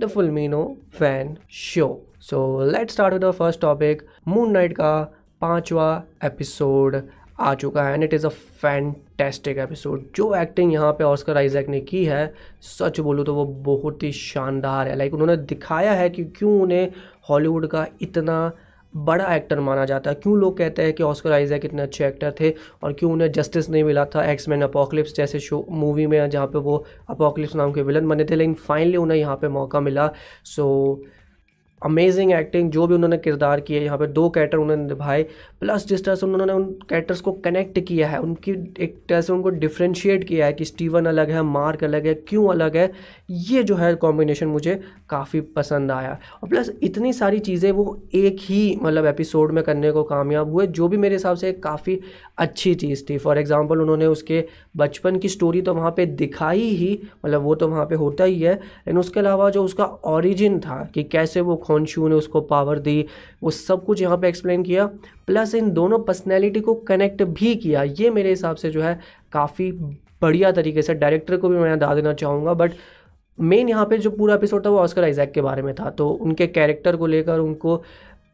The Fulmino fan show so let start with the first topic Moon Knight का पांचवा episode आ चुका है and it is a fantastic episode जो acting यहाँ पे ऑस्कर आइजैक ने की है सच बोलूँ तो वो बहुत ही शानदार है। लाइक like, उन्होंने दिखाया है कि क्यों उन्हें हॉलीवुड का इतना बड़ा एक्टर माना जाता है। क्यों लोग कहते हैं कि ऑस्कर आइजैक इतने अच्छे एक्टर थे और क्यों उन्हें जस्टिस नहीं मिला था? एक्स मैन अपोकलिप्स जैसे शो मूवी में जहाँ पे वो अपोकलिप्स नाम के विलन बने थे लेकिन फाइनली उन्हें यहाँ पे मौका मिला। सो so, अमेजिंग एक्टिंग जो भी उन्होंने किरदार किए, यहाँ पे दो कैरेक्टर उन्होंने निभाए प्लस जिस तरह से उन्होंने उन कैरेक्टर्स को कनेक्ट किया है, उनकी एक तरह से उनको डिफ्रेंशिएट किया है कि स्टीवन अलग है मार्क अलग है, क्यों अलग है, ये जो है कॉम्बिनेशन मुझे काफ़ी पसंद आया। और प्लस इतनी सारी चीज़ें वो एक ही मतलब एपिसोड में करने को कामयाब हुए, जो भी मेरे हिसाब से काफ़ी अच्छी चीज़ थी। फॉर एग्ज़ाम्पल उन्होंने उसके बचपन की स्टोरी तो वहाँ पर दिखाई ही मतलब वो तो वहाँ पर होता ही है, लेकिन उसके अलावा जो उसका ऑरिजिन था कि कैसे वो खोनशू ने उसको पावर दी वो सब कुछ यहाँ पे एक्सप्लेन किया प्लस इन दोनों पर्सनैलिटी को कनेक्ट भी किया ये मेरे हिसाब से जो है काफ़ी बढ़िया तरीके से डायरेक्टर को भी मैं दा देना चाहूँगा बट मेन यहाँ पे जो पूरा एपिसोड था वो ऑस्कर आइजैक के बारे में था तो उनके कैरेक्टर को लेकर उनको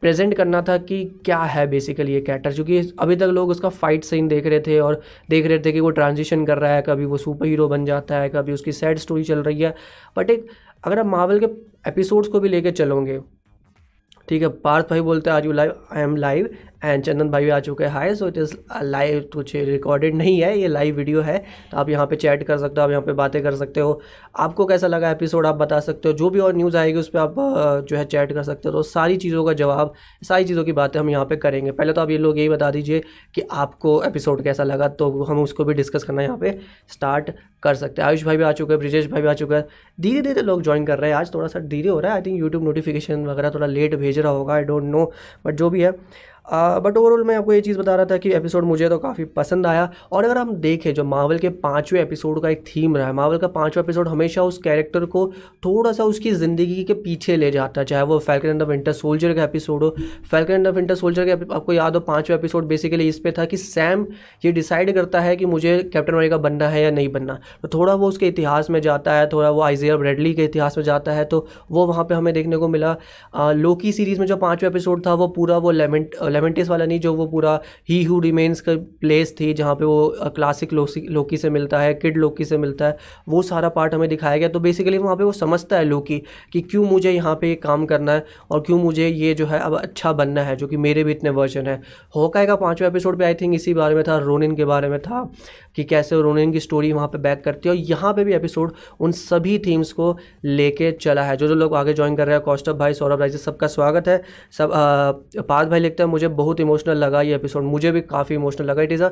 प्रेजेंट करना था कि क्या है बेसिकली ये कैरेक्टर क्योंकि अभी तक लोग उसका फाइट सीन देख रहे थे और देख रहे थे कि वो ट्रांजिशन कर रहा है कभी वो सुपर हीरो बन जाता है कभी उसकी सैड स्टोरी चल रही है बट एक अगर आप मावल के एपिसोड्स को भी लेके चलोगे। ठीक है, पार्थ भाई बोलते हैं आज you live I am live and Chandan भाई भी आ चुके हैं। Hi so it is live कुछ रिकॉर्डेड नहीं है, ये लाइव वीडियो है। तो आप यहाँ पे चैट कर सकते हो, आप यहाँ पे बातें कर सकते हो। आपको कैसा लगा एपिसोड आप बता सकते हो। जो भी और न्यूज़ आएगी, उस पर आप जो है चैट कर सकते हो। तो सारी चीज़ों का जवाब, सारी चीज़ों की बातें हम यहाँ पर करेंगे। पहले तो आप ये लोग यही बता दीजिए कि आपको एपिसोड कैसा लगा तो हम उसको भी डिस्कस करना यहाँ पर स्टार्ट कर सकते हैं। आयुष भाई भी आ चुके हैं, ब्रिजेश भाई भी आ चुके हैं। धीरे धीरे लोग ज्वाइन कर रहे हैं। आज थोड़ा सा धीरे हो रहा है आई थिंक यूट्यूब नोटिफिकेशन वगैरह थोड़ा लेट भेज रहा होगा आई डोंट नो बट जो भी है बट ओवरऑल मैं आपको ये चीज़ बता रहा था कि एपिसोड मुझे तो काफ़ी पसंद आया। और अगर हम देखें, जो मावल के पाँचवें एपिसोड का एक थीम रहा है मावल का पाँचवा एपिसोड हमेशा उस कैरेक्टर को थोड़ा सा उसकी ज़िंदगी के पीछे ले जाता है, चाहे वो Falcon and the Winter Soldier का एपिसोड हो। Falcon and the Winter Soldier के आपको याद हो, पाँचवा एपिसोड बेसिकली इस पर था कि सैम ये डिसाइड करता है कि मुझे कैप्टन अमेरिका बनना है या नहीं बनना। तो थोड़ा वो उसके इतिहास में जाता है, थोड़ा वो आइजिया ब्रेडली के इतिहास में जाता है तो वो वहाँ पर हमें देखने को मिला। लोकी सीरीज़ में जो पाँचवा एपिसोड था, वो पूरा वो लेमेंट लेमेंटिस वाला नहीं, जो वो पूरा ही हु रिमेन्स का प्लेस थी, जहाँ पे वो क्लासिक लोकी से मिलता है किड लोकी से मिलता है, वो सारा पार्ट हमें दिखाया गया। तो बेसिकली वहाँ पे वो समझता है लोकी कि क्यों मुझे यहाँ पे काम करना है और क्यों मुझे ये जो है अब अच्छा बनना है, जो कि मेरे भी इतने वर्जन है। होकाई का पाँचवा एपिसोड पर आई थिंक इसी बारे में था, रोनिन के बारे में था, कि कैसे रोनिन की स्टोरी वहाँ पर बैक करती है और यहाँ पर भी एपिसोड उन सभी थीम्स को लेके चला है। जो जो लोग आगे ज्वाइन कर रहे हैं, कौस्तभ भाई, सौरभ भाई सबका स्वागत है। सब पार्थ भाई लिखते हैं, मुझे बहुत इमोशनल लगा ये एपिसोड मुझे भी काफ़ी इमोशनल लगा। It is a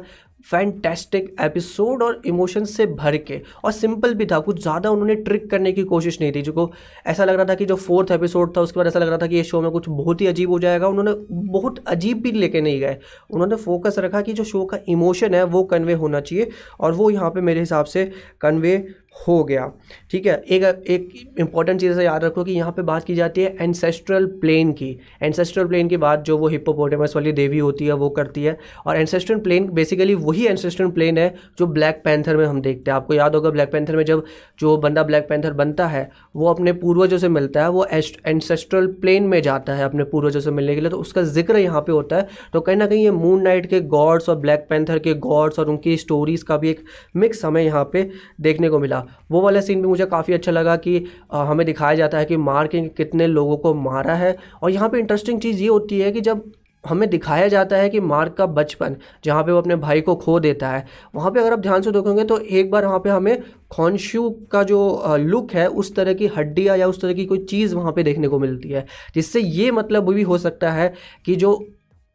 fantastic episode और इमोशन से भर के। और सिंपल भी था, कुछ ज़्यादा उन्होंने ट्रिक करने की कोशिश नहीं थी। जो ऐसा लग रहा था कि जो फोर्थ एपिसोड था, उसके बाद ऐसा लग रहा था कि ये शो में कुछ बहुत ही अजीब हो जाएगा। उन्होंने बहुत अजीब भी लेके नहीं गए। उन्होंने फोकस रखा कि जो शो का इमोशन है, वो कन्वे होना चाहिए और वो यहाँ पर मेरे हिसाब से कन्वे हो गया। ठीक है? एक एक इंपॉर्टेंट चीज़ से याद रखो कि यहाँ पे बात की जाती है एंसेस्ट्रल प्लेन की। एंसेस्ट्रल प्लेन की बात जो वो हिप्पोपोटेमस वाली देवी होती है, वो करती है। और एंसेस्ट्रल प्लेन बेसिकली वही एंसेस्ट्रल प्लेन है जो ब्लैक पैंथर में हम देखते हैं। आपको याद होगा ब्लैक पैंथर में जब जो बंदा ब्लैक पैंथर बनता है, वो अपने पूर्वजों से मिलता है, वो एंसेस्ट्रल प्लेन में जाता है अपने पूर्वजों से मिलने के लिए। तो उसका ज़िक्र यहाँ पे होता है। तो कहीं ना कहीं ये मून नाइट के गॉड्स और ब्लैक पैंथर के गॉड्स और उनकी स्टोरीज़ का भी एक मिक्स हमें यहाँ पे देखने को मिला। वो वाला सीन भी मुझे काफ़ी अच्छा लगा कि हमें दिखाया जाता है कि मार के कितने लोगों को मारा है। और यहाँ पे इंटरेस्टिंग चीज़ ये होती है कि जब हमें दिखाया जाता है कि मार्क का बचपन, जहाँ पे वो अपने भाई को खो देता है, वहाँ पे अगर आप ध्यान से देखोगे तो एक बार वहाँ पे हमें खॉन्शू का जो लुक है, उस तरह की हड्डियाँ या उस तरह की कोई चीज़ वहाँ पे देखने को मिलती है। जिससे ये मतलब भी हो सकता है कि जो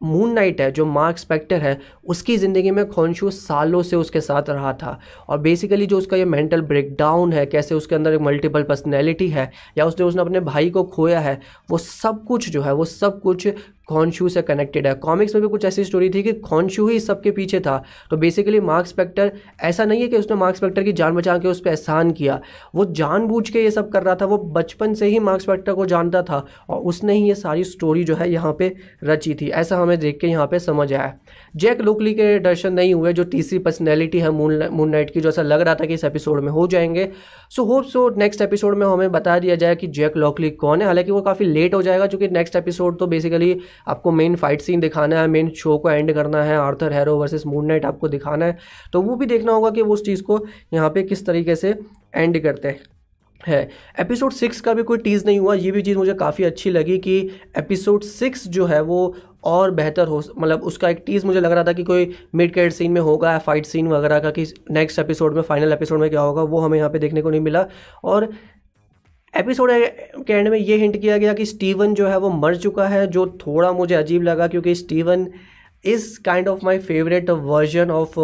मून नाइट है, जो मार्क स्पेक्टर है, उसकी ज़िंदगी में खोनशू सालों से उसके साथ रहा था। और बेसिकली जो उसका ये मेंटल ब्रेकडाउन है, कैसे उसके अंदर एक मल्टीपल पर्सनैलिटी है, या उसने उसने अपने भाई को खोया है, वो सब कुछ जो है, वो सब कुछ खॉन्शू से कनेक्टेड है। कॉमिक्स में भी कुछ ऐसी स्टोरी थी कि खॉन्शू ही सबके पीछे था। तो बेसिकली मार्क स्पेक्टर ऐसा नहीं है कि उसने मार्क स्पेक्टर की जान बचा के उस पर एहसान किया। वो जानबूझ के ये सब कर रहा था। वो बचपन से ही मार्क स्पेक्टर को जानता था और उसने ही ये सारी स्टोरी जो है यहाँ पर रची थी। ऐसा हमें देख के यहाँ पर समझ आया। जैक लोकली के दर्शन नहीं हुए, जो तीसरी पर्सनैलिटी है मून मून नाइट की, जो ऐसा लग रहा था कि इस एपिसोड में हो जाएँगे। So hope so next episode में हमें बता दिया जाए कि जैक लॉकली कौन है। हालाँकि वो काफ़ी लेट हो जाएगा, क्योंकि नेक्स्ट एपिसोड तो बेसिकली आपको मेन फाइट सीन दिखाना है मेन शो को एंड करना है Arthur Harrow versus Moon Knight आपको दिखाना है। तो वो भी देखना होगा कि वो उस चीज़ को यहाँ पे किस तरीके से एंड करते हैं। है एपिसोड सिक्स का भी कोई टीज़ नहीं हुआ, ये भी चीज़ मुझे काफ़ी अच्छी लगी कि एपिसोड सिक्स जो है वो और बेहतर हो मतलब उसका एक टीज़ मुझे लग रहा था कि कोई मिड कैड सीन में होगा फाइट सीन वगैरह का, कि नेक्स्ट एपिसोड में फाइनल एपिसोड में क्या होगा, वो हमें यहाँ पे देखने को नहीं मिला। और एपिसोड के एंड में ये हिंट किया गया कि स्टीवन जो है वो मर चुका है, जो थोड़ा मुझे अजीब लगा क्योंकि Steven is kind of my favourite version of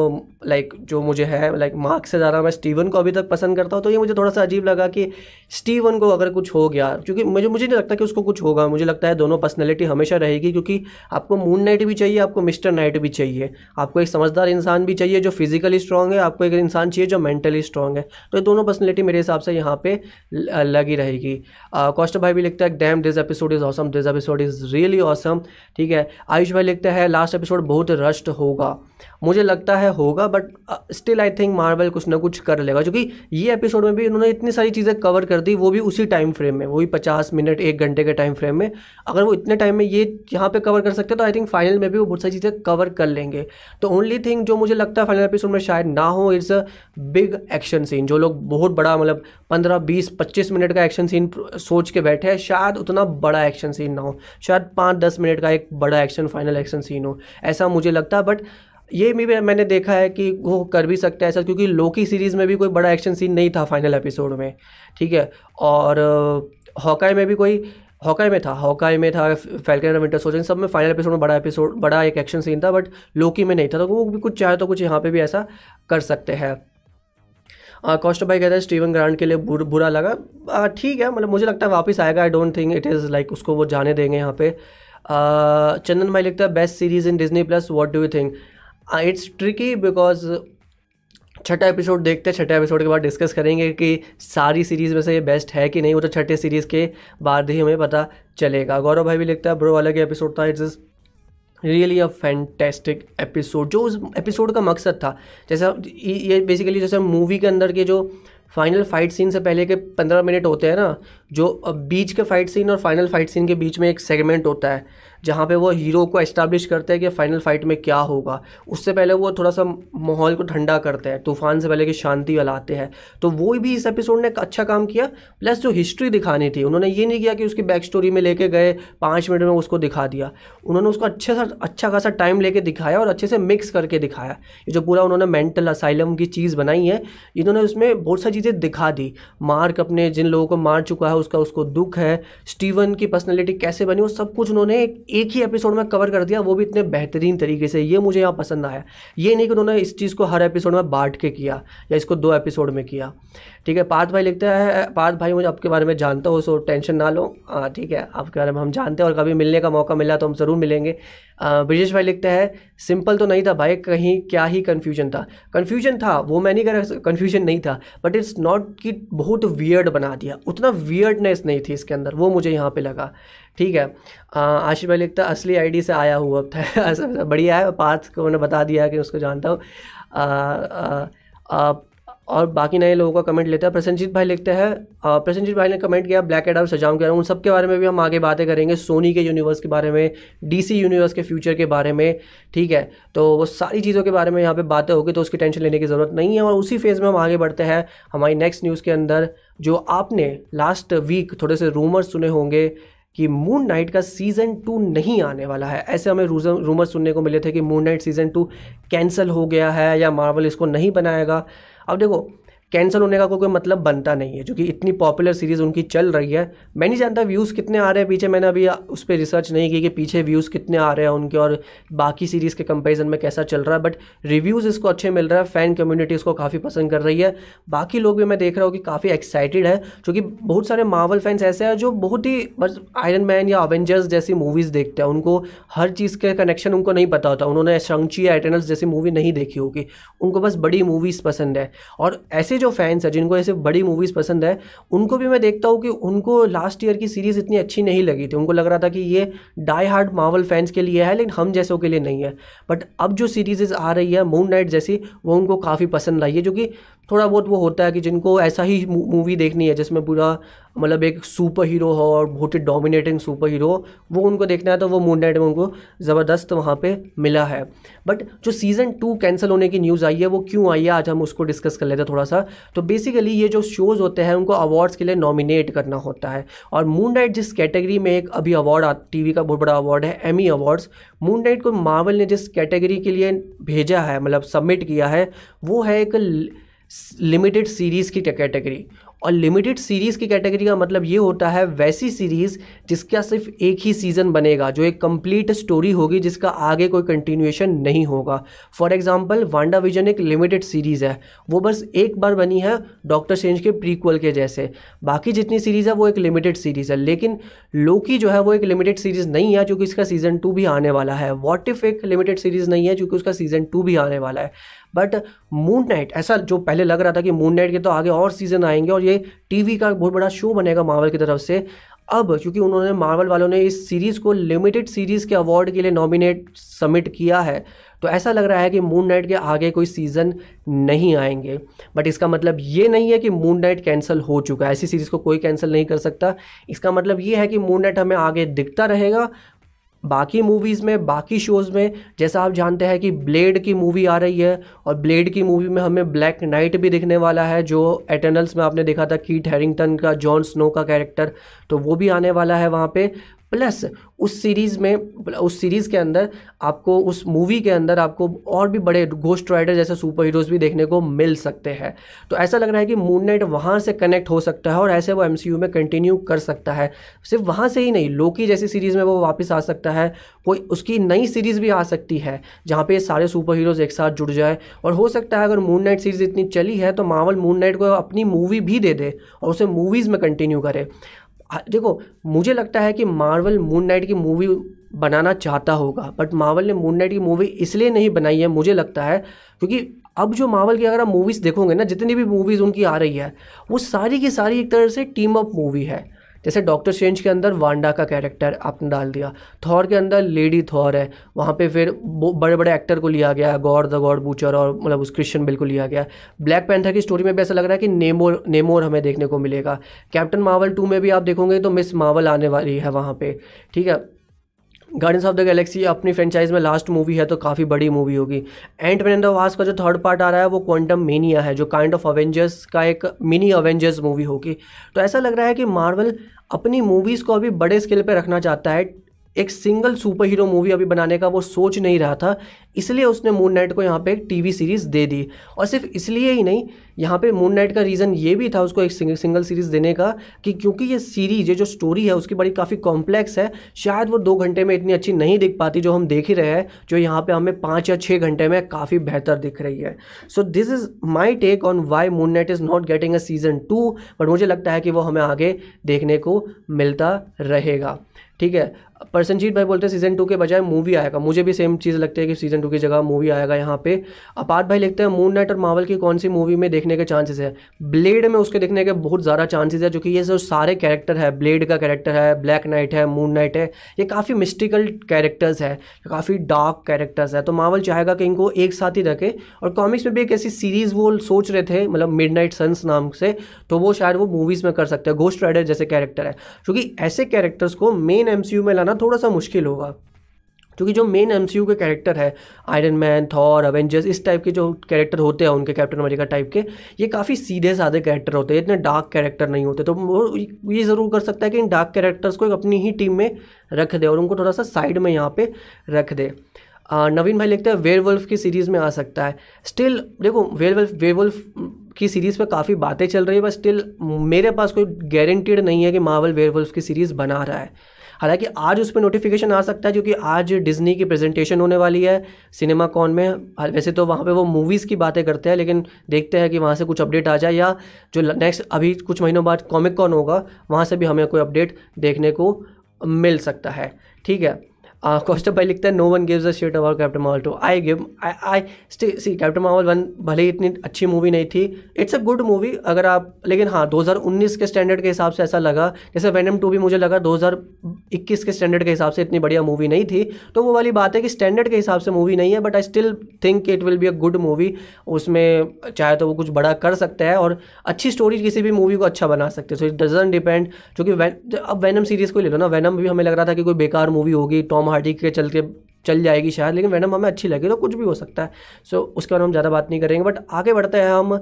like जो मुझे है लाइक like, मार्क से ज़्यादा मैं स्टीवन को अभी तक पसंद करता हूँ तो ये मुझे थोड़ा सा अजीब लगा कि स्टीवन को अगर कुछ हो गया क्योंकि मुझे मुझे नहीं लगता कि उसको कुछ होगा मुझे लगता है दोनों पर्सनैलिटी हमेशा रहेगी क्योंकि आपको मून नाइट भी चाहिए आपको मिस्टर नाइट भी चाहिए आपको एक समझदार इंसान भी चाहिए जो फिजिकली स्ट्रॉग है आपको एक इंसान चाहिए जो मेंटली स्ट्रॉग है तो ये दोनों पर्सनैलिटी मेरे हिसाब से यहाँ पे लगी रहेगी। कौष्ट भाई भी लिखता है damn this episode is awesome this episode is really awesome ठीक है आयुष भाई लिखता है लास्ट एपिसोड बहुत रश्ट होगा। मुझे लगता है होगा but still I think Marvel कुछ ना कुछ कर लेगा, क्योंकि ये एपिसोड में भी उन्होंने इतनी सारी चीज़ें कवर कर दी, वो भी उसी टाइम फ्रेम में, वही पचास मिनट एक घंटे के टाइम फ्रेम में। अगर वो इतने टाइम में ये यहाँ पे कवर कर सकते हैं तो आई थिंक फाइनल में भी वो बहुत सारी चीज़ें कवर कर लेंगे। तो ओनली थिंग जो मुझे लगता है फाइनल एपिसोड में शायद ना हो it's a big action scene जो लोग बहुत बड़ा मतलब पंद्रह, बीस, पच्चीस मिनट का एक्शन सीन सोच के बैठे हैं, शायद उतना बड़ा एक्शन सीन ना हो, शायद पाँच, दस मिनट का एक बड़ा एक्शन फाइनल एक्शन सीन हो, ऐसा मुझे लगता है बट ये भी मैंने देखा है कि वो कर भी सकते हैं ऐसा क्योंकि लोकी सीरीज़ में भी कोई बड़ा एक्शन सीन नहीं था फाइनल एपिसोड में ठीक है? और हॉकाई में भी कोई हॉकाई में था हॉकाई में था फैल्कन विंटर सोचन सब में फाइनल एपिसोड में बड़ा एपिसोड बड़ा एक एक्शन सीन था बट लोकी में नहीं था तो वो भी कुछ चाहे तो कुछ यहाँ पे भी ऐसा कर सकते हैं। कॉस्ट भाई कहता है स्टीवन ग्रांड के लिए बुर, बुरा लगा। ठीक है मतलब मुझे लगता है वापस आएगा I don't think it is like उसको वो जाने देंगे यहाँ पे। चंदन भाई लिखता है best series in Disney plus what do you think it's tricky because छठा एपिसोड देखते हैं छठे एपिसोड के बाद डिस्कस करेंगे कि सारी सीरीज़ में से ये बेस्ट है कि नहीं, वो तो छठे सीरीज़ के बाद ही हमें पता चलेगा। गौरव भाई भी लिखता है ब्रो अलग एपिसोड था? It's really a fantastic episode जो उस एपिसोड का मकसद था, जैसा ये बेसिकली जैसे मूवी के अंदर के जो फाइनल फाइट सीन से पहले के पंद्रह मिनट होते हैं ना जो बीच के फाइट सीन और फाइनल फाइट सीन के बीच में एक सेगमेंट होता है, जहाँ पे वो हीरो को एस्टाब्लिश करते हैं कि फाइनल फाइट में क्या होगा। उससे पहले वो थोड़ा सा माहौल को ठंडा करते हैं, तूफ़ान से पहले की शांति लाते हैं। तो वो भी इस एपिसोड ने अच्छा काम किया प्लस जो हिस्ट्री दिखानी थी, उन्होंने ये नहीं किया कि उसकी बैक स्टोरी में लेके गए, पाँच मिनट में उसको दिखा दिया। उन्होंने उसको अच्छे सा अच्छा खासा टाइम लेके दिखाया और अच्छे से मिक्स करके दिखाया। ये जो पूरा उन्होंने मेंटल असाइलम की चीज़ बनाई है, इन्होंने उसमें बहुत सारी चीज़ें दिखा दी। मार्क अपने जिन लोगों को मार चुका है उसका उसको दुख है, स्टीवन की पर्सनैलिटी कैसे बनी, वो सब कुछ उन्होंने एक ही एपिसोड में कवर कर दिया, वो भी इतने बेहतरीन तरीके से, ये मुझे यहाँ पसंद आया। ये नहीं कि उन्होंने इस चीज़ को हर एपिसोड में बांट के किया, या इसको दो एपिसोड में किया। ठीक है, पार्थ भाई लिखते हैं, पार्थ भाई मुझे आपके बारे में जानता हो, सो टेंशन ना लो। ठीक है, आपके बारे में हम जानते हैं, और कभी मिलने का मौका मिला तो हम ज़रूर मिलेंगे। ब्रिजेश भाई लिखते हैं, सिंपल तो नहीं था भाई, कहीं क्या ही कन्फ्यूज़न था। कन्फ्यूज़न था, वो मैं नहीं कर कन्फ्यूज़न नहीं था बट इट्स नॉट कि बहुत वियर्ड बना दिया। उतना वियर्डनेस नहीं थी इसके अंदर, वो मुझे यहाँ पे लगा। ठीक है? आशिफ भाई लिखता, असली आईडी से आया हुआ अब। था बढ़िया है, पार्थ को मैंने बता दिया कि उसको जानता हूँ। और बाकी नए लोगों का कमेंट लेते हैं। प्रसन्नजीत भाई लिखते हैं प्रसन्नजीत भाई ने कमेंट किया ब्लैक एडम सजाम कर उन सब के बारे में भी हम आगे बातें करेंगे सोनी के यूनिवर्स के बारे में डीसी यूनिवर्स के फ्यूचर के बारे में, ठीक है? तो वो सारी चीज़ों के बारे में यहाँ पे बातें होगी तो उसकी टेंशन लेने की ज़रूरत नहीं है। और उसी फ़ेज़ में हम आगे बढ़ते हैं, हमारी नेक्स्ट न्यूज़ के अंदर, जो आपने लास्ट वीक थोड़े से रूमर्स सुने होंगे कि मून नाइट का सीज़न टू नहीं आने वाला है। ऐसे हमें रूमर सुनने को मिले थे कि Moon Knight season two cancel हो गया है या मार्वल इसको नहीं बनाएगा। अब देखो कैंसिल होने का कोई मतलब बनता नहीं है, जो कि इतनी पॉपुलर सीरीज़ उनकी चल रही है। मैं नहीं जानता व्यूज़ कितने आ रहे हैं पीछे, मैंने अभी उस पर रिसर्च नहीं की कि पीछे व्यूज़ कितने आ रहे हैं उनके और बाकी सीरीज़ के कंपेरिजन में कैसा चल रहा है बट रिव्यूज़ इसको अच्छे मिल रहा है फ़ैन कम्युनिटी इसको काफ़ी पसंद कर रही है। बाकी लोग भी मैं देख रहा हूँ कि काफ़ी एक्साइटेड है क्योंकि बहुत सारे मावल फैंस ऐसे हैं जो बहुत ही बस आयरन मैन या अवेंजर्स जैसी मूवीज़ देखते हैं, उनको हर चीज़ के कनेक्शन उनको नहीं पता होता। उन्होंने शंची या एटर्नल्स जैसी मूवी नहीं देखी होगी। उनको बस बड़ी मूवीज़ पसंद है। और ऐसे जो फैंस हैं, जिनको ऐसे बड़ी मूवीज़ पसंद है, उनको भी मैं देखता हूँ कि उनको लास्ट ईयर की सीरीज़ इतनी अच्छी नहीं लगी थी। उनको लग रहा था कि ये डाई हार्ड मावल फैंस के लिए है, लेकिन हम जैसों के लिए नहीं है। बट अब जो सीरीज़ आ रही है मून नाइट जैसी, वो उनको काफ़ी पसंद आई है, जो कि थोड़ा बहुत वो होता है कि जिनको ऐसा ही मूवी देखनी है, जिसमें पूरा मतलब एक सुपर हीरो हो और बहुत ही डोमिनेटिंग सुपर हीरो वो उनको देखना है तो वो मून नाइट में उनको ज़बरदस्त वहाँ पे मिला है। बट जो सीज़न टू कैंसिल होने की न्यूज़ आई है, वो क्यों आई है? आज हम उसको डिस्कस कर लेते हैं थोड़ा सा तो बेसिकली ये जो शोज़ होते हैं, उनको अवार्ड्स के लिए नॉमिनेट करना होता है। और मून नाइट जिस कैटेगरी में एक अभी अवार्ड टी वी का बहुत बड़ा अवार्ड है एमी अवार्ड्स मून नाइट को मार्वल ने जिस कैटेगरी के लिए भेजा है मतलब सबमिट किया है, वो है एक लिमिटेड सीरीज़ की कैटेगरी और लिमिटेड सीरीज़ की कैटेगरी का मतलब ये होता है वैसी सीरीज़ जिसका सिर्फ़ एक ही सीज़न बनेगा, जो एक कंप्लीट स्टोरी होगी, जिसका आगे कोई कंटिन्यूएशन नहीं होगा। फॉर एग्जांपल वांडा विजन एक लिमिटेड सीरीज़ है। वो बस एक बार बनी है डॉक्टर चेंज के प्रीक्वल के जैसे। बाकी जितनी सीरीज़ है, वो एक लिमिटेड सीरीज़ है। लेकिन लोकी जो है, वो एक लिमिटेड सीरीज़ नहीं है, क्योंकि इसका सीज़न टू भी आने वाला है। वॉट इफ़ एक लिमिटेड सीरीज़ नहीं है, क्योंकि उसका सीज़न टू भी आने वाला है? बट मून नाइट ऐसा जो पहले लग रहा था कि मून नाइट के तो आगे और सीज़न आएँगे और ये टीवी का बहुत बड़ा शो बनेगा मार्वल की तरफ़ से। अब क्योंकि उन्होंने मार्वल वालों ने इस सीरीज़ को लिमिटेड सीरीज़ के अवार्ड के लिए नॉमिनेट सबमिट किया है तो ऐसा लग रहा है कि मून नाइट के आगे कोई सीज़न नहीं आएँगे। बट इसका मतलब ये नहीं है कि मून नाइट कैंसिल हो चुका है। ऐसी सीरीज़ को कोई कैंसिल नहीं कर सकता। इसका मतलब ये है कि मून नाइट हमें आगे दिखता रहेगा। बाकी मूवीज़ में, बाकी शोज़ में, जैसा आप जानते हैं कि ब्लेड की मूवी आ रही है, और ब्लेड की मूवी में हमें ब्लैक नाइट भी दिखने वाला है, जो एटर्नल्स में आपने देखा था कीट हैरिंगटन का जॉन स्नो का कैरेक्टर तो वो भी आने वाला है वहाँ पे। प्लस उस सीरीज़ में, उस सीरीज़ के अंदर आपको, उस मूवी के अंदर आपको और भी बड़े गोस्ट राइडर जैसे सुपर हीरोज़ भी देखने को मिल सकते हैं। तो ऐसा लग रहा है कि मून नाइट वहाँ से कनेक्ट हो सकता है और ऐसे वो एमसीयू में कंटिन्यू कर सकता है। सिर्फ़ वहाँ से ही नहीं लोकी जैसी सीरीज़ में वो वापस आ सकता है, कोई उसकी नई सीरीज़ भी आ सकती है, जहाँ पे सारे सुपर हीरोज़ एक साथ जुड़ जाए। और हो सकता है अगर मून नाइट सीरीज़ इतनी चली है तो मावल मून नाइट को अपनी मूवी भी दे दे और उसे मूवीज़ में कंटिन्यू करे। देखो, मुझे लगता है कि मार्वल मून नाइट की मूवी बनाना चाहता होगा बट मार्वल ने मून नाइट की मूवी इसलिए नहीं बनाई है, मुझे लगता है, क्योंकि अब जो मार्वल की अगर आप मूवीज़ देखोगे ना, जितनी भी मूवीज़ उनकी आ रही है, वो सारी की सारी एक तरह से टीम अप मूवी है। जैसे डॉक्टर स्ट्रेंज के अंदर वांडा का कैरेक्टर आपने डाल दिया। थॉर के अंदर लेडी थॉर है। वहाँ पे फिर बड़े बड़े एक्टर को लिया गया गॉड द गॉड बूचर और मतलब उस क्रिश्चियन बिल को लिया गया। ब्लैक पैंथर की स्टोरी में भी ऐसा लग रहा है कि नेमोर नेमोर हमें देखने को मिलेगा। कैप्टन मावल टू में भी आप देखोगे तो मिस मावल आने वाली है वहाँ पर ठीक है? गार्डियंस ऑफ़ द गैलेक्सी अपनी फ्रेंचाइज में लास्ट मूवी है तो काफ़ी बड़ी मूवी होगी। एंड मैन द वास का जो थर्ड पार्ट आ रहा है, वो क्वांटम मेनिया है, जो काइंड ऑफ़ अवेंजर्स का एक मिनी अवेंजर्स मूवी होगी। तो ऐसा लग रहा है कि मार्वल अपनी मूवीज़ को अभी बड़े स्केल पे रखना चाहता है। एक सिंगल सुपर हीरो मूवी अभी बनाने का वो सोच नहीं रहा था, इसलिए उसने मून नाइट को यहाँ पे एक टीवी सीरीज़ दे दी। और सिर्फ़ इसलिए ही नहीं, यहाँ पे मून नाइट का रीज़न ये भी था उसको एक सिंगल सीरीज़ देने का कि क्योंकि ये सीरीज़ ये जो स्टोरी है, उसकी बड़ी काफ़ी कॉम्प्लेक्स है, शायद वो दो घंटे में इतनी अच्छी नहीं दिख पाती जो हम देख ही रहे हैं, जो यहाँ पर हमें पाँच या छः घंटे में काफ़ी बेहतर दिख रही है। So this is my take on why Moon Knight is not getting a season two but मुझे लगता है कि वो हमें आगे देखने को मिलता रहेगा। ठीक है परसनजीत भाई बोलते हैं सीज़न टू के बजाय मूवी आएगा। मुझे भी सेम चीज़ लगती है कि सीज़न टू की जगह मूवी आएगा यहाँ पे। अपार्ट भाई लिखते हैं मून नाइट और मावल की कौन सी मूवी में देखने के चांसेस है? ब्लेड में उसके देखने के बहुत ज़्यादा चांसेस है, जो कि ये जो सारे कैरेक्टर है ब्लेड का कैरेक्टर है ब्लैक नाइट है मून नाइट है, ये काफ़ी मिस्टिकल कैरेक्टर्स है काफ़ी डार्क कैरेक्टर्स है। तो मावल चाहेगा कि इनको एक साथ ही रखे। और कॉमिक्स में भी एक ऐसी सीरीज़ वो सोच रहे थे मतलब मिड सन्स नाम से तो वो शायद वो मूवीज़ में कर सकते हैं। गोस्ट राइडर जैसे कैरेक्टर है, क्योंकि ऐसे कैरेक्टर्स को मेन एमसीयू में लाना थोड़ा सा मुश्किल होगा। क्योंकि जो मेन एमसीयू के कैरेक्टर है आयरन मैन थॉर अवेंजर्स इस टाइप के जो कैरेक्टर होते हैं, उनके कैप्टन अमेरिका टाइप के, ये काफ़ी सीधे साधे कैरेक्टर होते हैं, इतने डार्क कैरेक्टर नहीं होते। तो वो ये ज़रूर कर सकता है कि इन डार्क कैरेक्टर्स को अपनी ही टीम में रख दे और उनको थोड़ा सा साइड में यहाँ पे रख दे। नवीन भाई लिखते हैं वेयर की सीरीज़ में आ सकता है। स्टिल देखो वेयर वेयर की सीरीज़ पे काफ़ी बातें चल रही है बट स्टिल मेरे पास कोई गारंटीड नहीं है कि मार्वल वेयरवुल्फ की सीरीज़ बना रहा है। हालाँकि आज उस पर नोटिफिकेशन आ सकता है क्योंकि आज डिज्नी की प्रेजेंटेशन होने वाली है सिनेमा कॉन में वैसे तो वहाँ पे वो मूवीज़ की बातें करते हैं, लेकिन देखते हैं कि वहाँ से कुछ अपडेट आ जाए, या जो नेक्स्ट अभी कुछ महीनों बाद कॉमिक कॉन होगा, वहाँ से भी हमें कोई अपडेट देखने को मिल सकता है। ठीक है कॉस्टर भाई लिखता है no one gives a shit about Captain Marvel two I give I I see Captain Marvel one भले ही इतनी अच्छी मूवी नहीं थी इट्स अ गुड मूवी अगर आप, लेकिन हाँ 2019 के स्टैंडर्ड के हिसाब से ऐसा लगा, जैसे वैनम टू भी मुझे लगा 2021 के स्टैंडर्ड के हिसाब से इतनी बढ़िया मूवी नहीं थी तो वो वाली बात है कि स्टैंडर्ड के हिसाब से मूवी नहीं है but I still think it will be a good movie उसमें चाहे तो वो कुछ बड़ा कर सकता है और अच्छी स्टोरी किसी भी मूवी को अच्छा बना सकते हैं। सो इट डजेंट डिपेंड जो कि अब वैनम सीरीज़ को ले लो ना वैनम भी हमें लग रहा था कि कोई बेकार मूवी होगी टॉम हार्डी के चल के चल जाएगी शायद, लेकिन वैनम हमें अच्छी लगी तो कुछ भी हो सकता है। सो उसके बारे में हम ज़्यादा बात नहीं करेंगे बट आगे बढ़ते हैं हम।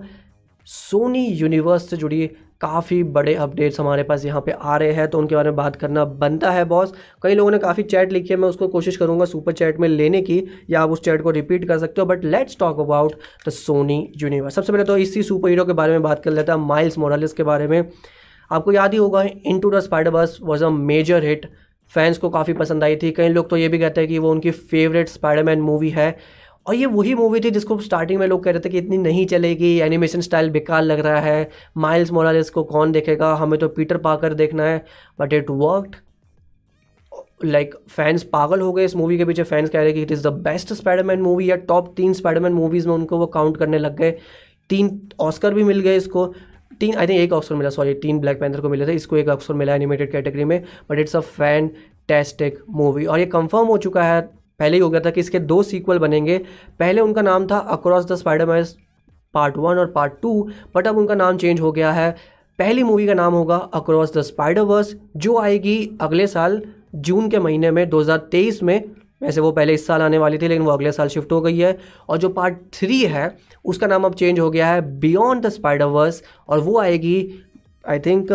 सोनी यूनिवर्स से जुड़ी काफ़ी बड़े अपडेट्स हमारे पास यहाँ पे आ रहे हैं तो उनके बारे में बात करना बनता है बॉस कई लोगों ने काफ़ी चैट लिखी है, मैं उसको कोशिश करूँगा सुपर चैट में लेने की, या आप उस चैट को रिपीट कर सकते हो but let's talk about the Sony universe सबसे पहले तो इसी सुपर हीरो के बारे में बात कर लेता माइल्स मोरालिस के बारे में। आपको याद ही होगा into the Spiderverse was a major hit fans को काफ़ी पसंद आई थी। कई लोग तो ये भी कहते हैं कि वो उनकी फेवरेट स्पाइडरमैन मूवी है। और ये वही मूवी थी जिसको स्टार्टिंग में लोग कह रहे थे कि इतनी नहीं चलेगी एनिमेशन स्टाइल बेकार लग रहा है। माइल्स मोरालिस को कौन देखेगा? हमें तो पीटर पाकर देखना है। But it worked like fans पागल हो गए इस मूवी के पीछे। फैंस कह रहे कि it is the best Spiderman movie या टॉप तीन स्पाइडरमैन मूवीज़ में उनको वो काउंट करने लग गए। तीन ऑस्कर भी मिल गए इसको। तीन आई थिंक एक ऑक्सर मिला सॉरी तीन ब्लैक पैंथर को मिले थे, इसको एक ऑक्सर मिला एनिमेटेड कैटेगरी में but it's a fantastic movie और ये कंफर्म हो चुका है, पहले ही हो गया था कि इसके दो सीक्वल बनेंगे। पहले उनका नाम था across the spider part one और पार्ट टू बट अब उनका नाम चेंज हो गया है। पहली मूवी का नाम होगा अक्रॉस द स्पाइडरवर्स जो आएगी अगले साल जून के महीने में 2023 में। वैसे वो पहले इस साल आने वाली थी, लेकिन वो अगले साल शिफ्ट हो गई है। और जो पार्ट थ्री है, उसका नाम अब चेंज हो गया है बियॉन्ड द स्पाइडरवर्स और वो आएगी आई थिंक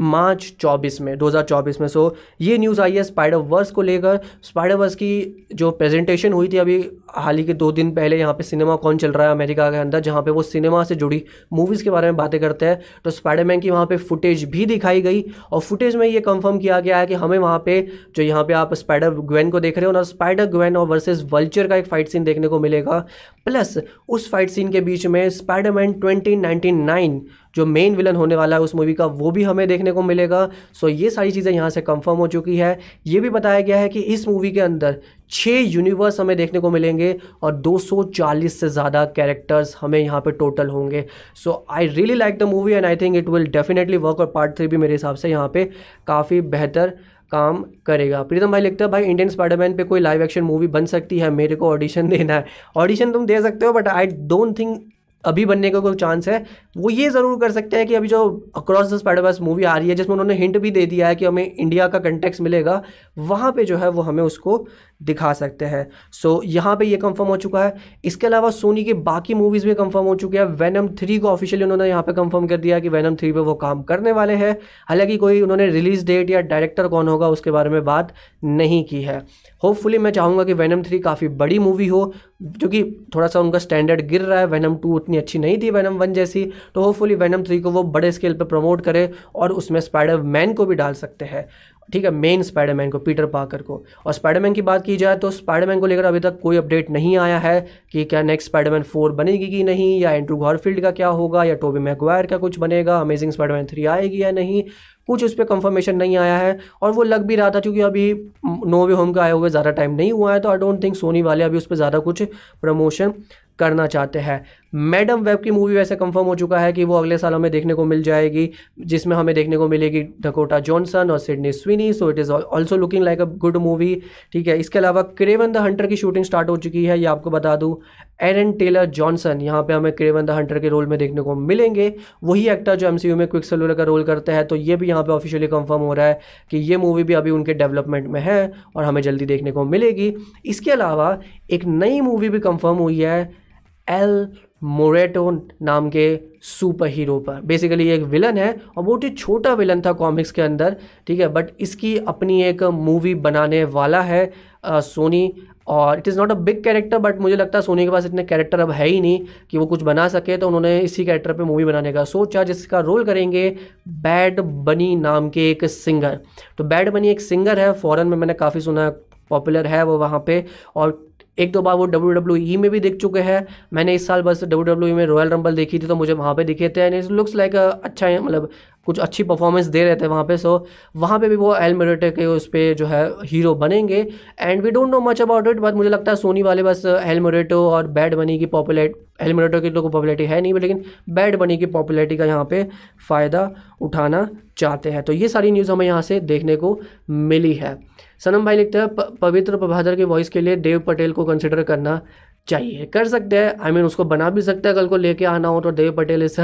मार्च 24 में 2024 में। सो ये न्यूज़ आई है स्पाइडर वर्स को लेकर। स्पाइडर वर्स की जो प्रेजेंटेशन हुई थी अभी, हाल ही के दो दिन पहले, यहाँ पे सिनेमा कौन चल रहा है अमेरिका के अंदर, जहाँ पे वो सिनेमा से जुड़ी मूवीज़ के बारे में बातें करते हैं। तो स्पाइडरमैन की वहाँ पे फुटेज भी दिखाई गई और फुटेज में ये कंफर्म किया गया है कि हमें वहाँ पे जो यहाँ पे आप स्पाइडर ग्वेन को देख रहे हो ना स्पाइडर ग्वेन और वर्सेज वल्चर का एक फाइट सीन देखने को मिलेगा। प्लस उस फाइट सीन के बीच में स्पाइडरमैन ट्वेंटी जो मेन विलन होने वाला है उस मूवी का, वो भी हमें देखने को मिलेगा। सो ये सारी चीज़ें यहाँ से कंफर्म हो चुकी है। ये भी बताया गया है कि इस मूवी के अंदर छः यूनिवर्स हमें देखने को मिलेंगे और 240 से ज़्यादा कैरेक्टर्स हमें यहाँ पे टोटल होंगे। So I really like the movie and I think it will definitely work और पार्ट थ्री भी मेरे हिसाब से यहाँ पे काफ़ी बेहतर काम करेगा। प्रीतम भाई लिखता है, भाई इंडियन स्पाइडरमैन पे कोई लाइव एक्शन मूवी बन सकती है? मेरे को ऑडिशन देना है। ऑडिशन तुम दे सकते हो बट आई डोंट थिंक अभी बनने का कोई चांस है वो ये ज़रूर कर सकते हैं कि अभी जो अक्रॉस द स्पाइडरवर्स मूवी आ रही है जिसमें उन्होंने हिंट भी दे दिया है कि हमें इंडिया का कंटेक्स मिलेगा वहाँ पे जो है वो हमें उसको दिखा सकते हैं। सो so, यहाँ पे ये कंफर्म हो चुका है। इसके अलावा सोनी की बाकी मूवीज़ भी कंफर्म हो चुकी है। वैनम थ्री को ऑफिशियली उन्होंने यहाँ पर कंफर्म कर दिया कि वैनम थ्री पर वो काम करने वाले हैं। हालाँकि कोई उन्होंने रिलीज़ डेट या डायरेक्टर कौन होगा उसके बारे में बात नहीं की है। होपफुली मैं चाहूँगा कि वैनम थ्री काफ़ी बड़ी मूवी हो, जो कि थोड़ा सा उनका स्टैंडर्ड गिर रहा है। वैनम टू उतनी अच्छी नहीं थी वैनम वन जैसी। तो होपफुली वैनम थ्री को वो बड़े स्केल पर प्रमोट करे और उसमें स्पाइडर मैन को भी डाल सकते हैं। ठीक है मेन स्पाइडरमैन को पीटर पाकर को। और स्पाइडरमैन की बात की जाए तो स्पाइडरमैन को लेकर अभी तक कोई अपडेट नहीं आया है कि क्या नेक्स्ट स्पाइडरमैन फोर बनेगी कि नहीं, या एंड्रू गॉरफील्ड का क्या होगा, या टोबी मैगवायर का कुछ बनेगा अमेजिंग स्पाइडरमैन थ्री आएगी या नहीं। कुछ उस पर कंफर्मेशन नहीं आया है और वो लग भी रहा था क्योंकि अभी नो वे होम का आए हुए ज़्यादा टाइम नहीं हुआ है तो आई डोंट थिंक सोनी वाले अभी उस पर ज़्यादा कुछ प्रमोशन करना चाहते हैं। मैडम वेब की मूवी वैसे कंफर्म हो चुका है कि वो अगले साल हमें देखने को मिल जाएगी, जिसमें हमें देखने को मिलेगी डकोटा जॉनसन और Sydney Sweeney so it is also looking like a good movie ठीक है। इसके अलावा क्रेवन द हंटर की शूटिंग स्टार्ट हो चुकी है, ये आपको बता दूँ एरन टेलर जॉनसन यहाँ पे हमें क्रेवन द हंटर के रोल में देखने को मिलेंगे। वही एक्टर जो एमसीयू में क्विक सेलुलर का रोल करते हैं तो ये भी यहाँ पे ऑफिशियली कंफर्म हो रहा है कि ये मूवी भी अभी उनके डेवलपमेंट में है और हमें जल्दी देखने को मिलेगी। इसके अलावा एक नई मूवी भी कंफर्म हुई है एल मोरेटो नाम के सुपर हीरो पर बेसिकली एक विलन है और बहुत ही छोटा विलन था कॉमिक्स के अंदर, ठीक है? बट इसकी अपनी एक मूवी बनाने वाला है सोनी और it is not a big character but मुझे लगता है सोनी के पास इतने कैरेक्टर अब है ही नहीं कि वो कुछ बना सके तो उन्होंने इसी कैरेक्टर पे मूवी बनाने का सोचा, जिसका रोल करेंगे बैड बनी नाम के एक सिंगर तो बैड बनी एक सिंगर है फॉरेन में मैंने काफ़ी सुना पॉपुलर है वो वहाँ पे और एक दो बार वो डब्ल्यू डब्ल्यू ई में भी देख चुके हैं। मैंने इस साल बस डब्ल्यू डब्ल्यू ई में रॉयल रंबल देखी थी तो मुझे वहाँ पे दिखे थे एंड इट लुक्स लाइक अच्छा है मतलब कुछ अच्छी परफॉर्मेंस दे रहे थे वहाँ पे सो वहाँ पे भी वो एल मेरेटे के उस पर जो है हीरो बनेंगे and we don't know much about it but मुझे लगता है सोनी वाले बस एल मेरेटो और बैड बनी की पॉपुलर एल मेरेटो की तो पॉपुलरिटी है नहीं, लेकिन बैड बनी की पॉपुलरिटी का यहाँ पे फ़ायदा उठाना चाहते हैं। तो ये सारी न्यूज़ हमें यहाँ से देखने को मिली है। सनम भाई लिखते हैं पवित्र प्रभादर की वॉइस के लिए देव पटेल को कंसिडर करना चाहिए। कर सकते हैं। आई I मीन mean, उसको बना भी सकते हैं। कल को लेके आना हो तो Dev Patel is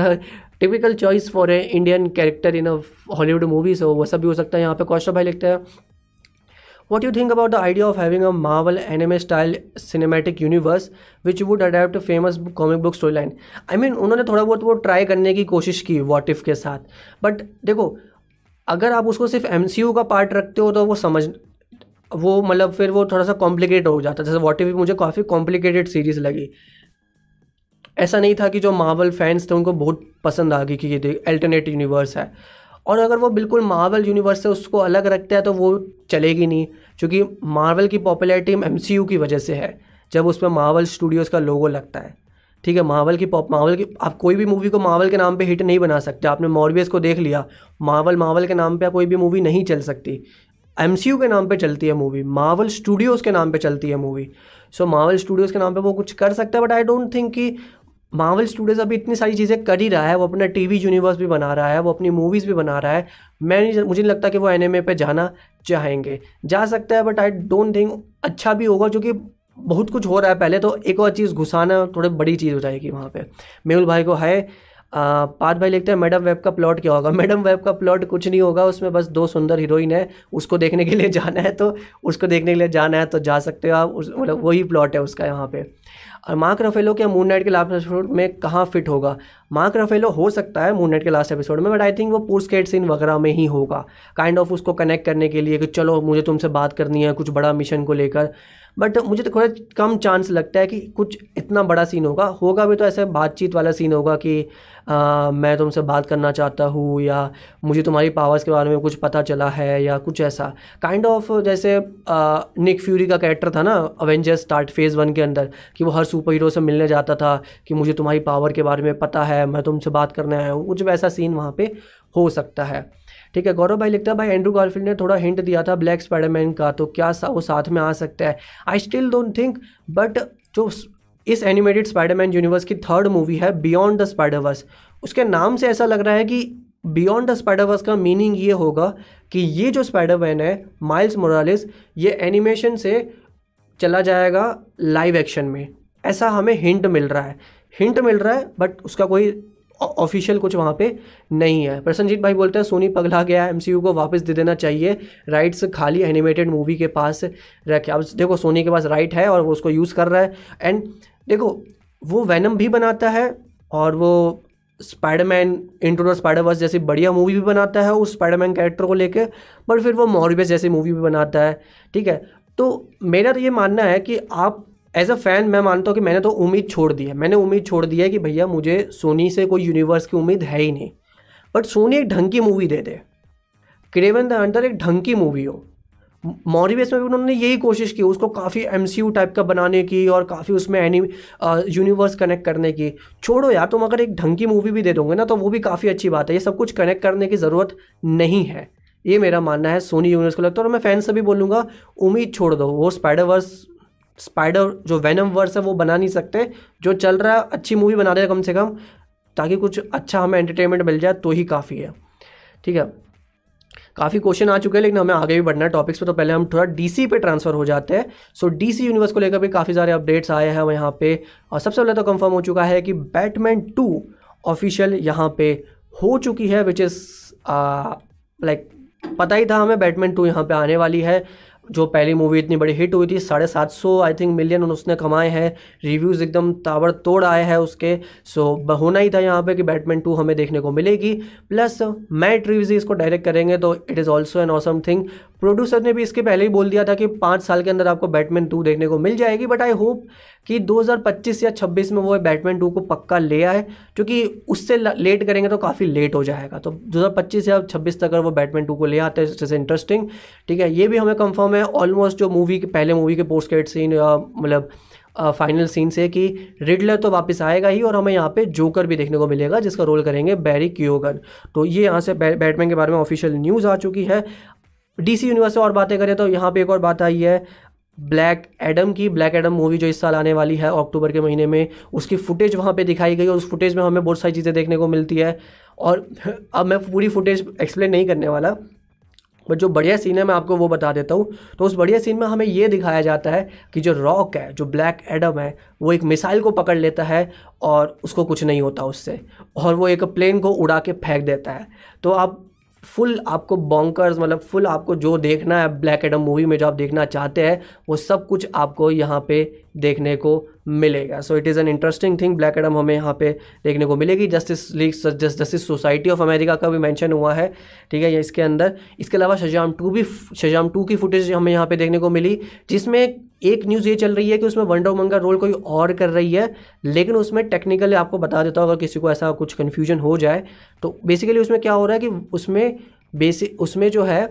typical choice for a Indian character in a Hollywood movies हो। वैसा भी हो सकता है। यहाँ पे कौशल भाई लिखते हैं। What you think about the idea of having a Marvel anime style cinematic universe which would adapt famous comic book story line I mean उन्होंने थोड़ा बहुत वो ट्राई करने की कोशिश की वॉट इफ़ के साथ। बट देखो अगर आप उसको सिर्फ़ एमसीयू का पार्ट रखते हो तो वो समझ वो मतलब फिर वो थोड़ा सा कॉम्प्लिकेट हो जाता जैसे वॉट इफ़ मुझे काफ़ी कॉम्प्लिकेटेड सीरीज़ लगी। ऐसा नहीं था कि जो मार्वल फैंस थे, उनको बहुत पसंद आ गई कि ये अल्टरनेट यूनिवर्स है। और अगर वो बिल्कुल मार्वल यूनिवर्स से उसको अलग रखते हैं तो वो चलेगी नहीं। क्योंकि मार्वल की पॉपुलैरिटी एम की वजह से है, जब उसमें मार्वल स्टूडियोज़ का लोगो लगता है। ठीक है मार्वल की पॉप मार्वल की, आप कोई भी मूवी को मार्वल के नाम पे हिट नहीं बना सकते। आपने मॉर्बियस को देख लिया मार्वल मार्वल के नाम पे कोई भी मूवी नहीं चल सकती। एम के नाम पे चलती है मूवी मावल स्टूडियोज़ के नाम पे चलती है मूवी सो मार्वल स्टूडियोज़ के नाम पे वो कुछ कर सकता है बट आई डोंट थिंक कि मावल स्टूडियोज़ अभी इतनी सारी चीज़ें कर ही रहा है, वो अपना टीवी यूनिवर्स भी बना रहा है, वो अपनी मूवीज़ भी बना रहा है. मैं मुझे नहीं लगता कि वो एनएमए पे जाना चाहेंगे. जा सकता है बट आई डोंट थिंक अच्छा भी होगा, क्योंकि बहुत कुछ हो रहा है पहले तो एक और चीज़ घुसाना थोड़ी बड़ी चीज़ हो जाएगी वहाँ पे. मेहुल भाई को है पाद भाई लिखते हैं, मैडम वेब का प्लॉट क्या होगा? मैडम वेब का प्लॉट कुछ नहीं होगा, उसमें बस दो सुंदर हीरोइन है, उसको देखने के लिए जाना है तो उसको देखने के लिए जाना है तो जा सकते हो आप। उस मतलब वही प्लॉट है उसका यहाँ पे। और मार्क रफेलो क्या मून नाइट के लास्ट एपिसोड में कहाँ फिट होगा? मार्क रफेलो हो सकता है मून नाइट के लास्ट एपिसोड में बट आई थिंक वो पोस्ट केट सीन वगैरह में ही होगा। काइंड kind ऑफ़ of उसको कनेक्ट करने के लिए कि चलो, मुझे तुमसे बात करनी है, कुछ बड़ा मिशन को लेकर। बट मुझे तो थोड़ा कम चांस लगता है कि कुछ इतना बड़ा सीन होगा। होगा भी तो ऐसे बातचीत वाला सीन होगा कि आ, मैं तुमसे बात करना चाहता हूँ या मुझे तुम्हारी पावर्स के बारे में कुछ पता चला है या कुछ ऐसा। काइंड kind ऑफ़ of जैसे निक फ्यूरी का कैरेक्टर था ना अवेंजर्स स्टार्ट फ़ेज़ वन के अंदर कि वो हर सुपर हीरो से मिलने जाता था कि मुझे तुम्हारी पावर के बारे में पता है मैं तुमसे बात करने आया हूँ। कुछ वैसा सीन वहाँ पर हो सकता है। ठीक है गौरव भाई लिखता है भाई एंड्रू गार्फील्ड ने थोड़ा हिंट दिया था ब्लैक स्पाइडरमैन का तो क्या सा, वो साथ में आ सकता है? I still don't think but जो इस एनिमेटेड स्पाइडरमैन यूनिवर्स की थर्ड मूवी है बियॉन्ड द स्पाइडरवर्स उसके नाम से ऐसा लग रहा है कि बियॉन्ड द स्पाइडरवर्स का मीनिंग ये होगा कि ये जो स्पाइडरमैन है माइल्स मोरालिस ये एनिमेशन से चला जाएगा लाइव एक्शन में। ऐसा हमें हिंट मिल रहा है। हिंट मिल रहा है बट उसका कोई ऑफिशियल कुछ वहाँ पे नहीं है। प्रसन्नजीत भाई बोलते हैं, सोनी पगला गया है एमसीयू को वापस दे देना चाहिए। राइट्स खाली एनिमेटेड मूवी के पास रखे अब देखो, सोनी के पास राइट है और वो उसको यूज़ कर रहा है। एंड देखो, वो वैनम भी बनाता है और वो स्पाइडरमैन इंटू स्पाइडरवर्स जैसी बढ़िया मूवी भी बनाता है उस स्पाइडरमैन कैरेक्टर को लेके बट फिर वो मॉरिबस जैसी मूवी भी बनाता है। ठीक है? तो मेरा तो ये मानना है कि आप एज अ फ़ैन मैं मानता हूँ कि मैंने तो उम्मीद छोड़ दी है। मैंने उम्मीद छोड़ दी है कि भैया मुझे सोनी से कोई यूनिवर्स की उम्मीद है ही नहीं। बट सोनी एक ढंग की मूवी दे दे। क्रेवन द अंडर एक ढंग की मूवी हो। मॉरिवेस में भी उन्होंने यही कोशिश की, उसको काफ़ी एमसीयू टाइप का बनाने की और काफ़ी उसमें एनी यूनिवर्स कनेक्ट करने की। छोड़ो यार, तुम अगर एक ढंग की मूवी भी दे दोगे ना तो वो भी काफ़ी अच्छी बात है। ये सब कुछ कनेक्ट करने की ज़रूरत नहीं है। ये मेरा मानना है सोनी यूनिवर्स को लगता है। और मैं फ़ैन से भी बोलूँगा, उम्मीद छोड़ दो। वो स्पाइडरवर्स स्पाइडर, जो वैनम वर्स है, वो बना नहीं सकते। जो चल रहा है, अच्छी मूवी बना रहे कम से कम, ताकि कुछ अच्छा हमें एंटरटेनमेंट मिल जाए तो ही काफ़ी है। ठीक है? काफ़ी क्वेश्चन आ चुके हैं, लेकिन हमें आगे भी बढ़ना है टॉपिक्स पे तो पहले हम थोड़ा डीसी पे ट्रांसफ़र हो जाते हैं। सो डीसी यूनिवर्स को लेकर भी काफ़ी सारे अपडेट्स आए हैं यहाँ पे, और सबसे पहले तो कंफर्म हो चुका है कि बैटमैन टू ऑफिशियल यहाँ पे हो चुकी है विच इज़ लाइक पता ही था हमें बैटमैन टू यहाँ पे आने वाली है। जो पहली मूवी इतनी बड़ी हिट हुई थी, साढ़े सात सौ आई थिंक मिलियन उसने कमाए हैं। रिव्यूज़ एकदम ताबड़तोड़ आए हैं उसके। सो होना ही था यहाँ पे कि बैटमैन टू हमें देखने को मिलेगी। प्लस मैट रिव्यूज़ इसको डायरेक्ट करेंगे तो it is also an awesome thing producer ने भी इसके पहले ही बोल दिया था कि पाँच साल के अंदर आपको बैटमैन टू देखने को मिल जाएगी। बट आई होप कि 2025 या 26 में वो बैटमैन टू को पक्का ले आए क्योंकि उससे लेट करेंगे तो काफ़ी लेट हो जाएगा। तो 2025 या 26 तक अगर वो बैटमैन टू को ले आते हैं जैसे इंटरेस्टिंग ठीक है? ये भी हमें कंफर्म है ऑलमोस्ट जो मूवी के, पहले मूवी के पोस्ट क्रेडिट सीन या मतलब फाइनल सीन से कि रिडलर तो वापस आएगा ही और हमें यहाँ पे जोकर भी देखने को मिलेगा, जिसका रोल करेंगे बैरी क्योगन तो ये यहाँ से बैटमैन के बारे में ऑफिशियल न्यूज़ आ चुकी है। डीसी यूनिवर्स से और बातें करें तो यहाँ पे एक और बात आई है ब्लैक एडम की। ब्लैक एडम मूवी जो इस साल आने वाली है अक्टूबर के महीने में, उसकी फुटेज वहाँ पे दिखाई गई और उस फुटेज में हमें बहुत सारी चीज़ें देखने को मिलती है। और अब मैं पूरी फुटेज एक्सप्लेन नहीं करने वाला बट जो बढ़िया सीन है, मैं आपको वो बता देता हूँ। तो उस बढ़िया सीन में हमें ये दिखाया जाता है कि जो रॉक है, जो ब्लैक एडम है, वो एक मिसाइल को पकड़ लेता है और उसको कुछ नहीं होता उससे और वो एक प्लेन को उड़ा के फेंक देता है। तो आप फुल आपको बॉन्कर्स मतलब फुल आपको जो देखना है ब्लैक एडम मूवी में जो आप देखना चाहते हैं, वो सब कुछ आपको यहाँ पे देखने को मिलेगा। So it is an interesting thing Black Adam हमें यहाँ पे देखने को मिलेगी। Justice League Justice Society of America का भी मेंशन हुआ है, ठीक है, ये इसके अंदर। इसके अलावा शजाम टू भी शजाम टू की फुटेज हमें यहाँ पे देखने को मिली, जिसमें एक न्यूज़ ये चल रही है कि उसमें वंडर वुमन का रोल कोई और कर रही है, लेकिन उसमें टेक्निकली आपको बता देता हूँ, अगर किसी को ऐसा कुछ कन्फ्यूज़न हो जाए तो बेसिकली उसमें क्या हो रहा है कि उसमें बेसिक उसमें जो है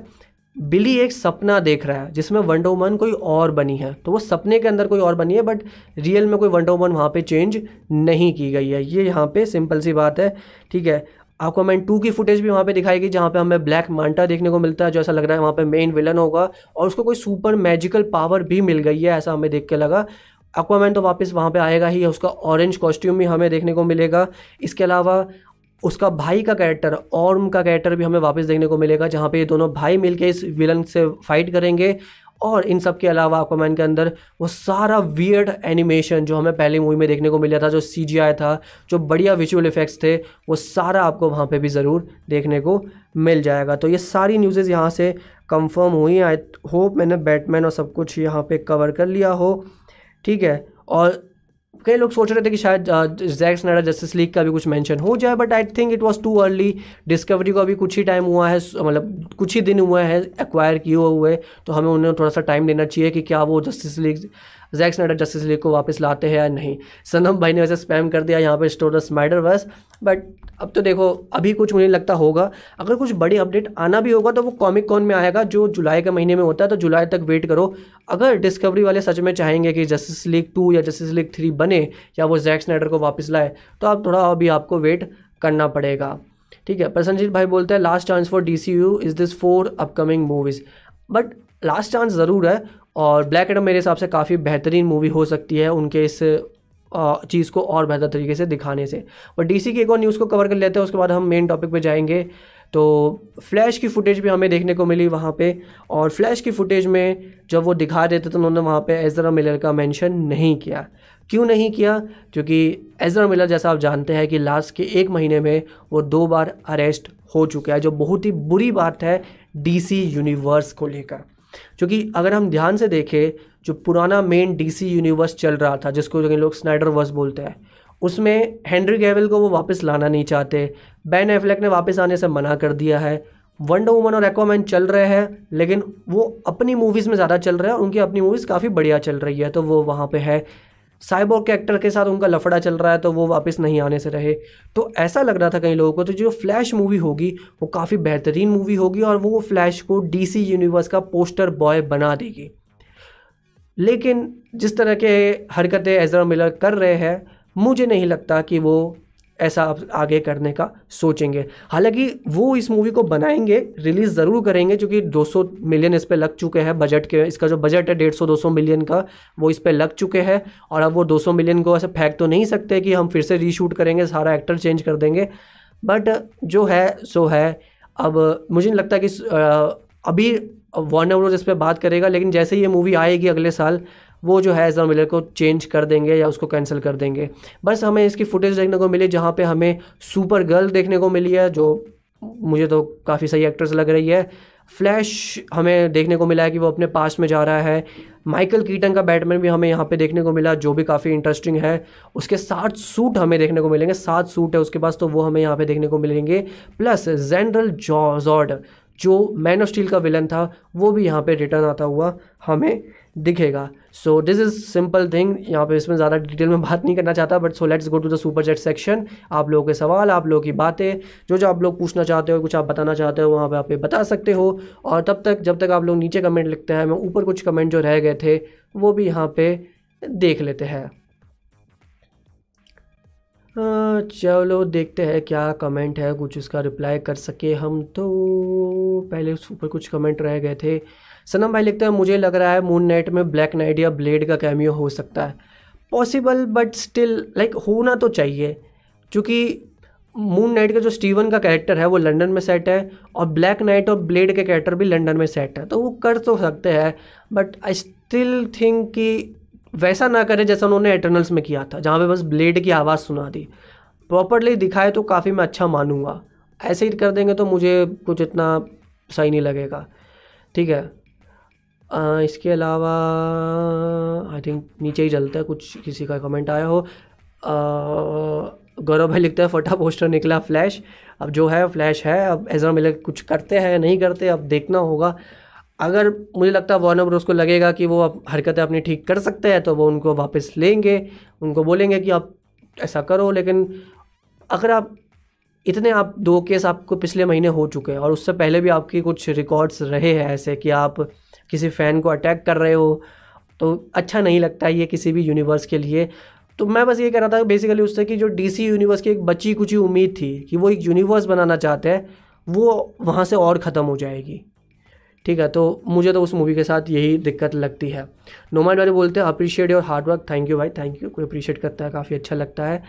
बिली एक सपना देख रहा है, जिसमें वंडर वुमन कोई और बनी है। तो वो सपने के अंदर कोई और बनी है बट रियल में कोई वंडर वुमन वहाँ पे चेंज नहीं की गई है। ये यहाँ पे सिंपल सी बात है, ठीक है? आपको मैन टू की फुटेज भी वहाँ पे दिखाई गई जहाँ पे हमें ब्लैक मांटा देखने को मिलता है, जो ऐसा लग रहा है वहाँ पे मेन विलन होगा, और उसको कोई सुपर मैजिकल पावर भी मिल गई है, ऐसा हमें देख के लगा। अक्वामैन तो वापस वहाँ पे आएगा ही, उसका ऑरेंज कॉस्ट्यूम भी हमें देखने को मिलेगा। इसके अलावा उसका भाई का कैरेक्टर ऑर्म का कैरेक्टर भी हमें वापस देखने को मिलेगा, जहाँ पे ये दोनों भाई मिलके इस विलन से फाइट करेंगे। और इन सब के अलावा aquaman के अंदर वो सारा वियर्ड एनिमेशन जो हमें पहली मूवी में देखने को मिला था, जो सीजीआई था, जो बढ़िया विजुअल इफेक्ट्स थे, वो सारा आपको वहाँ पे भी ज़रूर देखने को मिल जाएगा। तो ये सारी न्यूज़ेज़ यहाँ से कंफर्म हुई आई होप मैंने बैटमैन और सब कुछ यहाँ पे कवर कर लिया हो। ठीक है? और कई लोग सोच रहे थे कि शायद जैक स्नाइडर जस्टिस लीग का भी कुछ मेंशन हो जाए but I think it was too early Discovery को अभी कुछ ही टाइम हुआ है मतलब कुछ ही दिन हुआ है एक्वायर किए हुए तो हमें उन्हें थोड़ा सा टाइम देना चाहिए कि क्या वो Justice League Jack Snyder Justice League को वापस लाते हैं या नहीं? सनम भाई ने वैसे स्पैम कर दिया, यहाँ पर स्टोर स्माइडर बस बट अब तो देखो, अभी कुछ मुझे लगता होगा। अगर कुछ बड़ी अपडेट आना भी होगा तो वो कॉमिक कॉन में आएगा, जो जुलाई के महीने में होता है तो जुलाई तक वेट करो। अगर डिस्कवरी वाले सच में चाहेंगे कि जस्टिस लीग टू या जस्टिस लीग थ्री बने, या वो जैक स्नाइडर को वापस लाए तो आप थोड़ा अभी आपको वेट करना पड़ेगा। ठीक है, प्रसन्नजीत भाई बोलते हैं last chance for D C U is this for upcoming movies but last chance ज़रूर है और ब्लैक एडम मेरे हिसाब से काफ़ी बेहतरीन मूवी हो सकती है उनके इस चीज़ को और बेहतर तरीके से दिखाने से। और डीसी की एक और न्यूज़ को कवर कर लेते हैं, उसके बाद हम मेन टॉपिक पे जाएँगे। तो फ्लैश की फुटेज भी हमें देखने को मिली वहाँ पे, और फ्लैश की फुटेज में जब वो दिखा देते तो उन्होंने वहाँ पे एजरा मिलर का मेंशन नहीं किया। क्यों नहीं किया? क्योंकि एजरा मिलर जैसा आप जानते हैं कि लास्ट के एक महीने में वो दो बार अरेस्ट हो चुका है, जो बहुत ही बुरी बात है डीसी यूनिवर्स को लेकर। क्योंकि अगर हम ध्यान से देखें, जो पुराना मेन डीसी यूनिवर्स चल रहा था, जिसको जो लोग स्नाइडर वर्स बोलते हैं, उसमें हेनरी गैवल को वो वापस लाना नहीं चाहते। बैन एफ्लेक ने वापस आने से मना कर दिया है। वंडर वुमन और एक्वामैन चल रहे हैं, लेकिन वो अपनी मूवीज़ में ज़्यादा चल रहे हैं, उनकी अपनी मूवीज़ काफ़ी बढ़िया चल रही है तो वो वहाँ पे है। साइबोर के एक्टर के साथ उनका लफड़ा चल रहा है तो वो वापस नहीं आने से रहे। तो ऐसा लग रहा था कई लोगों को तो जो फ्लैश मूवी होगी, वो काफ़ी बेहतरीन मूवी होगी और वो फ्लैश को डीसी यूनिवर्स का पोस्टर बॉय बना देगी। लेकिन जिस तरह के हरकतें एजरा मिलर कर रहे हैं, मुझे नहीं लगता कि वो ऐसा आप आगे करने का सोचेंगे। हालाँकि वो इस मूवी को बनाएँगे रिलीज़ ज़रूर करेंगे, क्योंकि 200 मिलियन इस पर लग चुके हैं बजट के। इसका जो बजट है, डेढ़ सौ, दो मिलियन का, वो इस पर लग चुके हैं। और अब वो 200 मिलियन को ऐसे फेंक तो नहीं सकते कि हम फिर से रीशूट करेंगे, सारा एक्टर चेंज कर देंगे। बट जो है, सो है। अब मुझे नहीं लगता कि अभी वार्नर ब्रोज इस पर बात करेगा, लेकिन जैसे ही ये मूवी आएगी अगले साल वो जो है एजरा मिलर को चेंज कर देंगे या उसको कैंसिल कर देंगे। बस हमें इसकी फुटेज देखने को मिली जहाँ पे हमें सुपर गर्ल देखने को मिली है, जो मुझे तो काफ़ी सही एक्ट्रेस लग रही है। फ्लैश हमें देखने को मिला है कि वो अपने पास में जा रहा है। माइकल कीटन का बैटमैन भी हमें यहाँ पे देखने को मिला, जो भी काफ़ी इंटरेस्टिंग है। उसके सात सूट हमें देखने को मिलेंगे, सात सूट है, उसके पास तो वो हमें यहाँ पे देखने को मिलेंगे। प्लस जनरल जॉर्ड जो मैन ऑफ़ स्टील का विलन था, वो भी यहाँ पे रिटर्न आता हुआ हमें दिखेगा। So this is simple thing यहाँ पे इसमें ज़्यादा डिटेल में बात नहीं करना चाहता but so let's go to the super chat section आप लोगों के सवाल, आप लोगों की बातें, जो जो आप लोग पूछना चाहते हो, कुछ आप बताना चाहते हो, वहाँ पे आप बता सकते हो। और तब तक जब तक आप लोग नीचे कमेंट लिखते हैं मैं ऊपर कुछ कमेंट जो रह गए थे, वो भी यहाँ पे देख लेते हैं। चलो देखते हैं क्या कमेंट है, कुछ उसका रिप्लाई कर सके हम तो। पहले उस ऊपर कुछ कमेंट रह गए थे। सनम भाई लिखते हैं, मुझे लग रहा है मून नाइट में ब्लैक नाइट या ब्लेड का कैमियो हो सकता है। पॉसिबल बट स्टिल लाइक होना तो चाहिए। क्योंकि मून नाइट का जो स्टीवन का कैरेक्टर है, वो लंदन में सेट है और ब्लैक नाइट और ब्लेड के कैरेक्टर भी लंदन में सेट है। तो वो कर तो सकते हैं बट आई स्टिल थिंक कि वैसा ना करें जैसा उन्होंने एटर्नल्स में किया था, जहाँ पे बस ब्लेड की आवाज़ सुना दी। प्रॉपरली दिखाए तो काफ़ी मैं अच्छा मानूँगा। ऐसे ही कर देंगे तो मुझे कुछ इतना सही नहीं लगेगा। ठीक है? इसके अलावा आई थिंक नीचे ही चलता है, कुछ किसी का कमेंट आया हो। गौरव भाई लिखता है, फटा पोस्टर निकला फ्लैश अब जो है फ्लैश है। अब एजरा मिले कुछ करते हैं, नहीं करते, अब देखना होगा। अगर मुझे लगता है वार्नर ब्रोस को लगेगा कि वो अब हरकतें अपनी ठीक कर सकते हैं तो वो उनको वापस लेंगे। उनको बोलेंगे कि आप ऐसा करो, लेकिन अगर आप, इतने आप, दो केस आपको पिछले महीने हो चुके हैं, और उससे पहले भी आपकी कुछ रिकॉर्ड्स रहे हैं ऐसे कि आप किसी फ़ैन को अटैक कर रहे हो तो अच्छा नहीं लगता ये किसी भी यूनिवर्स के लिए। तो मैं बस ये कह रहा था बेसिकली उससे कि जो डीसी यूनिवर्स की एक बची कुछ उम्मीद थी कि वो एक यूनिवर्स बनाना चाहते हैं, वो वहाँ से और ख़त्म हो जाएगी। ठीक है तो मुझे तो उस मूवी के साथ यही दिक्कत लगती है। नोमान वाले बोलते हैं appreciate your hard work thank you भाई थैंक यू कोई अप्रिशिएट करता है, काफ़ी अच्छा लगता है।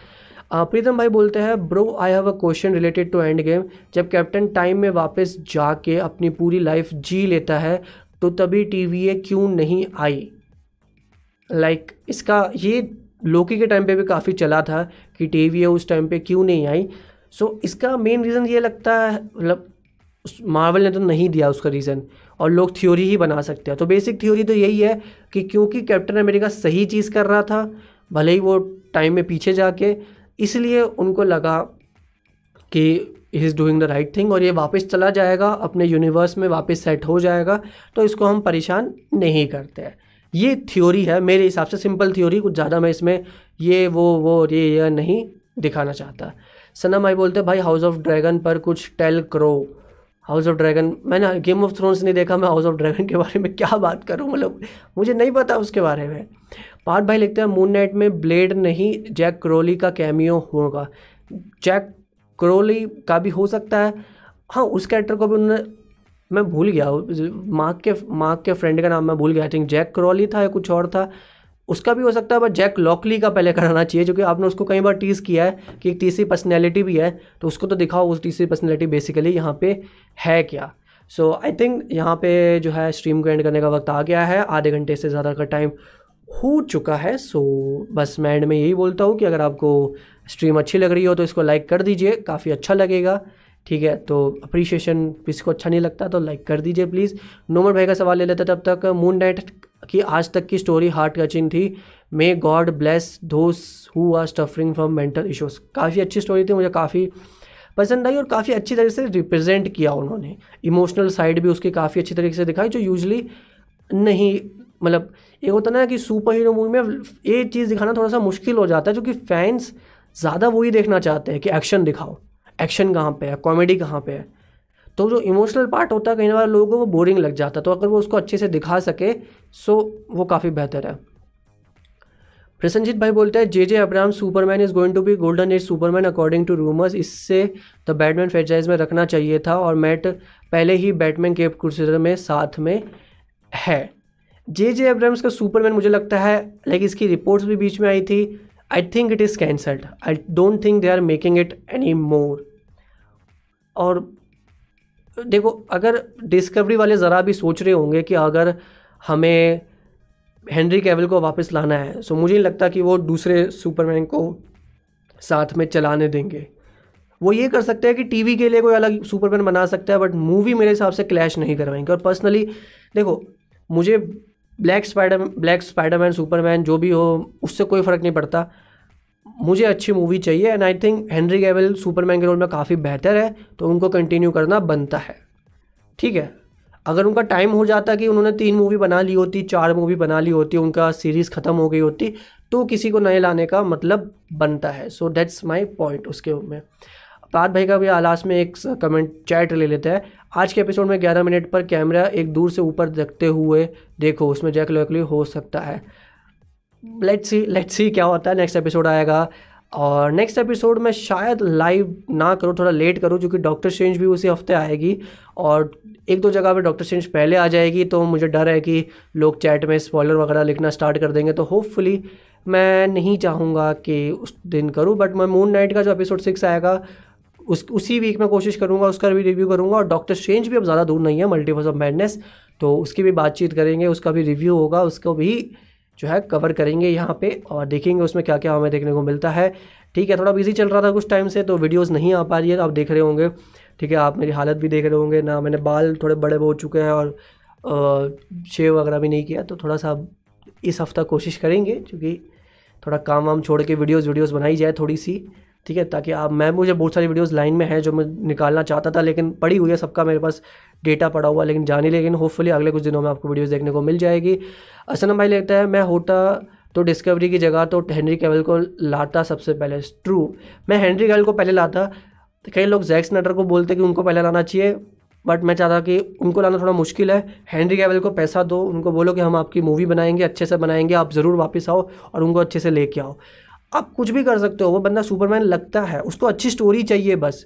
प्रीतम भाई बोलते हैं bro I have a question related to Endgame जब कैप्टन टाइम में वापस जाके अपनी पूरी लाइफ जी लेता है तो तभी टी क्यों नहीं आई? लाइक like, इसका ये लोकी के टाइम पे भी काफ़ी चला था कि टी वी उस टाइम पे क्यों नहीं आई? सो so, इसका मेन रीज़न ये लगता है मतलब मार्वल ने तो नहीं दिया उसका रीज़न और लोग थ्योरी ही बना सकते हैं। तो बेसिक थ्योरी तो यही है कि क्योंकि कैप्टन अमेरिका सही चीज़ कर रहा था भले ही वो टाइम में पीछे जाके इसलिए उनको लगा कि he is doing the right thing और ये वापस चला जाएगा, अपने यूनिवर्स में वापस सेट हो जाएगा तो इसको हम परेशान नहीं करते हैं। ये थ्योरी है, मेरे हिसाब से सिंपल थ्योरी कुछ ज़्यादा मैं इसमें ये, वो वो, ये ये नहीं दिखाना चाहता। सना भाई बोलते भाई हाउस ऑफ़ ड्रैगन पर कुछ टेल करो। हाउस ऑफ़ ड्रैगन मैंने गेम ऑफ़ थ्रोन्स नहीं देखा, मैं हाउस ऑफ़ ड्रैगन के बारे में क्या बात करूँ? मतलब मुझे नहीं पता उसके बारे में। पार्ट भाई लिखते हैं मून नाइट में ब्लेड नहीं जैक क्रोली का कैमियो होगा। जैक क्रोली का भी हो सकता है। हाँ उस कैरेक्टर को भी उन्होंने, मैं भूल गया मार्क के मार्क के फ्रेंड का नाम मैं भूल गया आई थिंक जैक क्रॉली था या कुछ और था। उसका भी हो सकता है बट जैक लॉकली का पहले कराना चाहिए, जो कि आपने उसको कई बार टीज़ किया है कि एक तीसरी पर्सनैलिटी भी है। तो उसको तो दिखाओ, उस तीसरी पर्सनैलिटी बेसिकली यहाँ पे है क्या? सो आई थिंक यहाँ पे जो है स्ट्रीम को एंड करने का वक्त आ गया है। आधे घंटे से ज़्यादा का टाइम हो चुका है सो बस मैं एंड में यही बोलता हूँ कि अगर आपको स्ट्रीम अच्छी लग रही हो तो इसको लाइक कर दीजिए, काफ़ी अच्छा लगेगा, ठीक है? तो अप्रिशिएशन किसी को अच्छा नहीं लगता तो लाइक कर दीजिए प्लीज़ नोमर भाई का सवाल ले लेते तब तक। मून नाइट की आज तक की स्टोरी हार्ट टचिंग थी। May God bless those who are suffering from mental issues काफ़ी अच्छी स्टोरी थी, मुझे काफ़ी पसंद आई और काफ़ी अच्छी तरीके से रिप्रेजेंट किया उन्होंने। इमोशनल साइड भी उसकी काफ़ी अच्छी तरीके से दिखाई, जो यूजली नहीं मतलब एक होता ना कि सुपर हीरो मूवी में ये चीज़ दिखाना थोड़ा सा मुश्किल हो जाता है क्योंकि फैंस ज़्यादा वही देखना चाहते हैं कि एक्शन दिखाओ। एक्शन कहाँ पे है? कॉमेडी कहाँ पे है? तो जो इमोशनल पार्ट होता है, कई बार लोगों को वो बोरिंग लग जाता है तो अगर वो उसको अच्छे से दिखा सके सो वो काफ़ी बेहतर है। प्रसन्नजीत भाई बोलते हैं J J Abrams Superman is going to be golden age Superman according to rumours इससे द बैटमैन फ्रेंचाइज में रखना चाहिए था और मैट पहले ही बैटमैन केप क्रूसिडर में साथ में है। जे जे अब्राम्स का सुपरमैन मुझे लगता है लाइक इसकी रिपोर्ट्स भी बीच में आई थी। I think it is cancelled I don't think they are making it any more और देखो, अगर डिस्कवरी वाले ज़रा भी सोच रहे होंगे कि अगर हमें हेनरी कैवल को वापस लाना है सो मुझे नहीं लगता कि वो दूसरे सुपरमैन को साथ में चलाने देंगे। वो ये कर सकते हैं कि टीवी के लिए कोई अलग सुपरमैन बना सकता है बट मूवी मेरे हिसाब से क्लैश नहीं करवाएँगे। और पर्सनली देखो, मुझे Black Spider Black Spiderman Superman जो भी हो, उससे कोई फ़र्क नहीं पड़ता। मुझे अच्छी मूवी चाहिए and I think Henry Cavill Superman के रोल में काफ़ी बेहतर है तो उनको कंटिन्यू करना बनता है। ठीक है? अगर उनका टाइम हो जाता कि उन्होंने तीन मूवी बना ली होती, चार मूवी बना ली होती, उनका सीरीज़ ख़त्म हो गई होती तो किसी को नए लाने का मतलब बनता है। सो दैट्स माई पॉइंट उसके में। पाद भाई का भी आलास में एक कमेंट चैट ले लेते हैं। आज के एपिसोड में 11 मिनट पर कैमरा एक दूर से ऊपर देखते हुए देखो, उसमें जैक लॉकली हो सकता है। लेट्स सी लेट्स सी क्या होता है। नेक्स्ट एपिसोड आएगा। और नेक्स्ट एपिसोड में शायद लाइव ना करूँ, थोड़ा लेट करूँ, क्योंकि डॉक्टर स्ट्रेंज भी उसी हफ़्ते आएगी। और एक दो जगह पे डॉक्टर स्ट्रेंज पहले आ जाएगी तो मुझे डर है कि लोग चैट में स्पॉयलर वगैरह लिखना स्टार्ट कर देंगे। तो होपफुली मैं नहीं चाहूँगा कि उस दिन करूँ बट मैं मून नाइट का जो एपिसोड सिक्स आएगा उस, उसी वीक में कोशिश करूँगा, उसका भी रिव्यू करूँगा और डॉक्टर स्ट्रेंज भी अब ज़्यादा दूर नहीं है मल्टीवर्स ऑफ़ मैडनेस तो उसकी भी बातचीत करेंगे, उसका भी रिव्यू होगा, उसको भी जो है कवर करेंगे यहाँ पे और देखेंगे उसमें क्या क्या हमें देखने को मिलता है। ठीक है, थोड़ा बिज़ी चल रहा था कुछ टाइम से तो वीडियोस नहीं आ पा रही है, आप देख रहे होंगे। ठीक है, आप मेरी हालत भी देख रहे होंगे, ना मैंने बाल थोड़े बड़े हो चुके हैं और शेव वगैरह भी नहीं किया तो थोड़ा सा इस हफ़्ता कोशिश करेंगे, क्योंकि थोड़ा काम वाम छोड़ के वीडियोज़ वीडियोज़ बनाई जाए थोड़ी सी। ठीक है, ताकि आप, मैं, मुझे बहुत सारी वीडियोस लाइन में है जो मैं निकालना चाहता था, लेकिन पड़ी हुई है, सबका मेरे पास डेटा पड़ा हुआ, लेकिन जानी लेकिन होपफुली अगले कुछ दिनों में आपको वीडियोस देखने को मिल जाएगी। असनम भाई लगता है, मैं होता तो डिस्कवरी की जगह तो हेनरी कैवल को लाता सबसे पहले। ट्रू मैं हेनरी केवल को पहले लाता। कई लोग जैक्स नटर को बोलते कि उनको पहले लाना चाहिए बट मैं चाहता कि उनको लाना थोड़ा मुश्किल है। हेनरी कैवल को पैसा दो, उनको बोलो कि हम आपकी मूवी बनाएँगे, अच्छे से बनाएँगे, आप ज़रूर वापस आओ और उनको अच्छे से लेके आओ। आप कुछ भी कर सकते हो, वो बंदा सुपरमैन लगता है, उसको अच्छी स्टोरी चाहिए बस।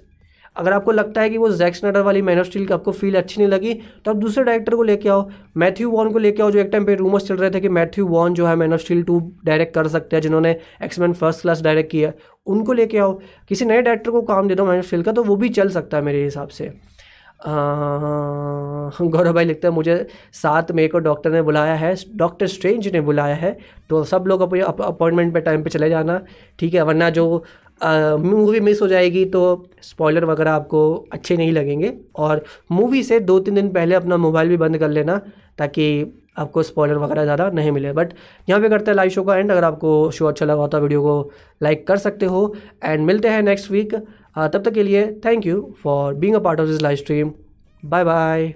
अगर आपको लगता है कि वो जैक स्नटर वाली मैन ऑफ़ स्टील की आपको फील अच्छी नहीं लगी तो आप दूसरे डायरेक्टर को लेके आओ मैथ्यू वॉन को लेके आओ, जो एक टाइम पे रूमर्स चल रहे थे कि मैथ्यू वॉन जो है Man of Steel two direct कर सकते हैं, जिन्होंने एक्समैन फ़र्स्ट क्लास डायरेक्ट किया उनको लेके आओ। किसी नए डायरेक्टर को काम दे दो मैन ऑफ़ स्टील का तो वो भी चल सकता है मेरे हिसाब से। गौरव भाई लिखते हैं, मुझे सात मई को डॉक्टर ने बुलाया है, डॉक्टर स्ट्रेंज ने बुलाया है तो सब लोग अपने अपॉइंटमेंट पे टाइम पे चले जाना, ठीक है, वरना जो मूवी मिस हो जाएगी तो स्पॉइलर वगैरह आपको अच्छे नहीं लगेंगे, और मूवी से दो तीन दिन पहले अपना मोबाइल भी बंद कर लेना, ताकि आपको स्पॉइलर वगैरह ज़्यादा नहीं मिले, बट यहाँ पे करते हैं लाइव शो का एंड, अगर आपको शो अच्छा लगा तो वीडियो को लाइक कर सकते हो, एंड मिलते हैं नेक्स्ट वीक तब तक के लिए thank you for being a part of this live stream bye bye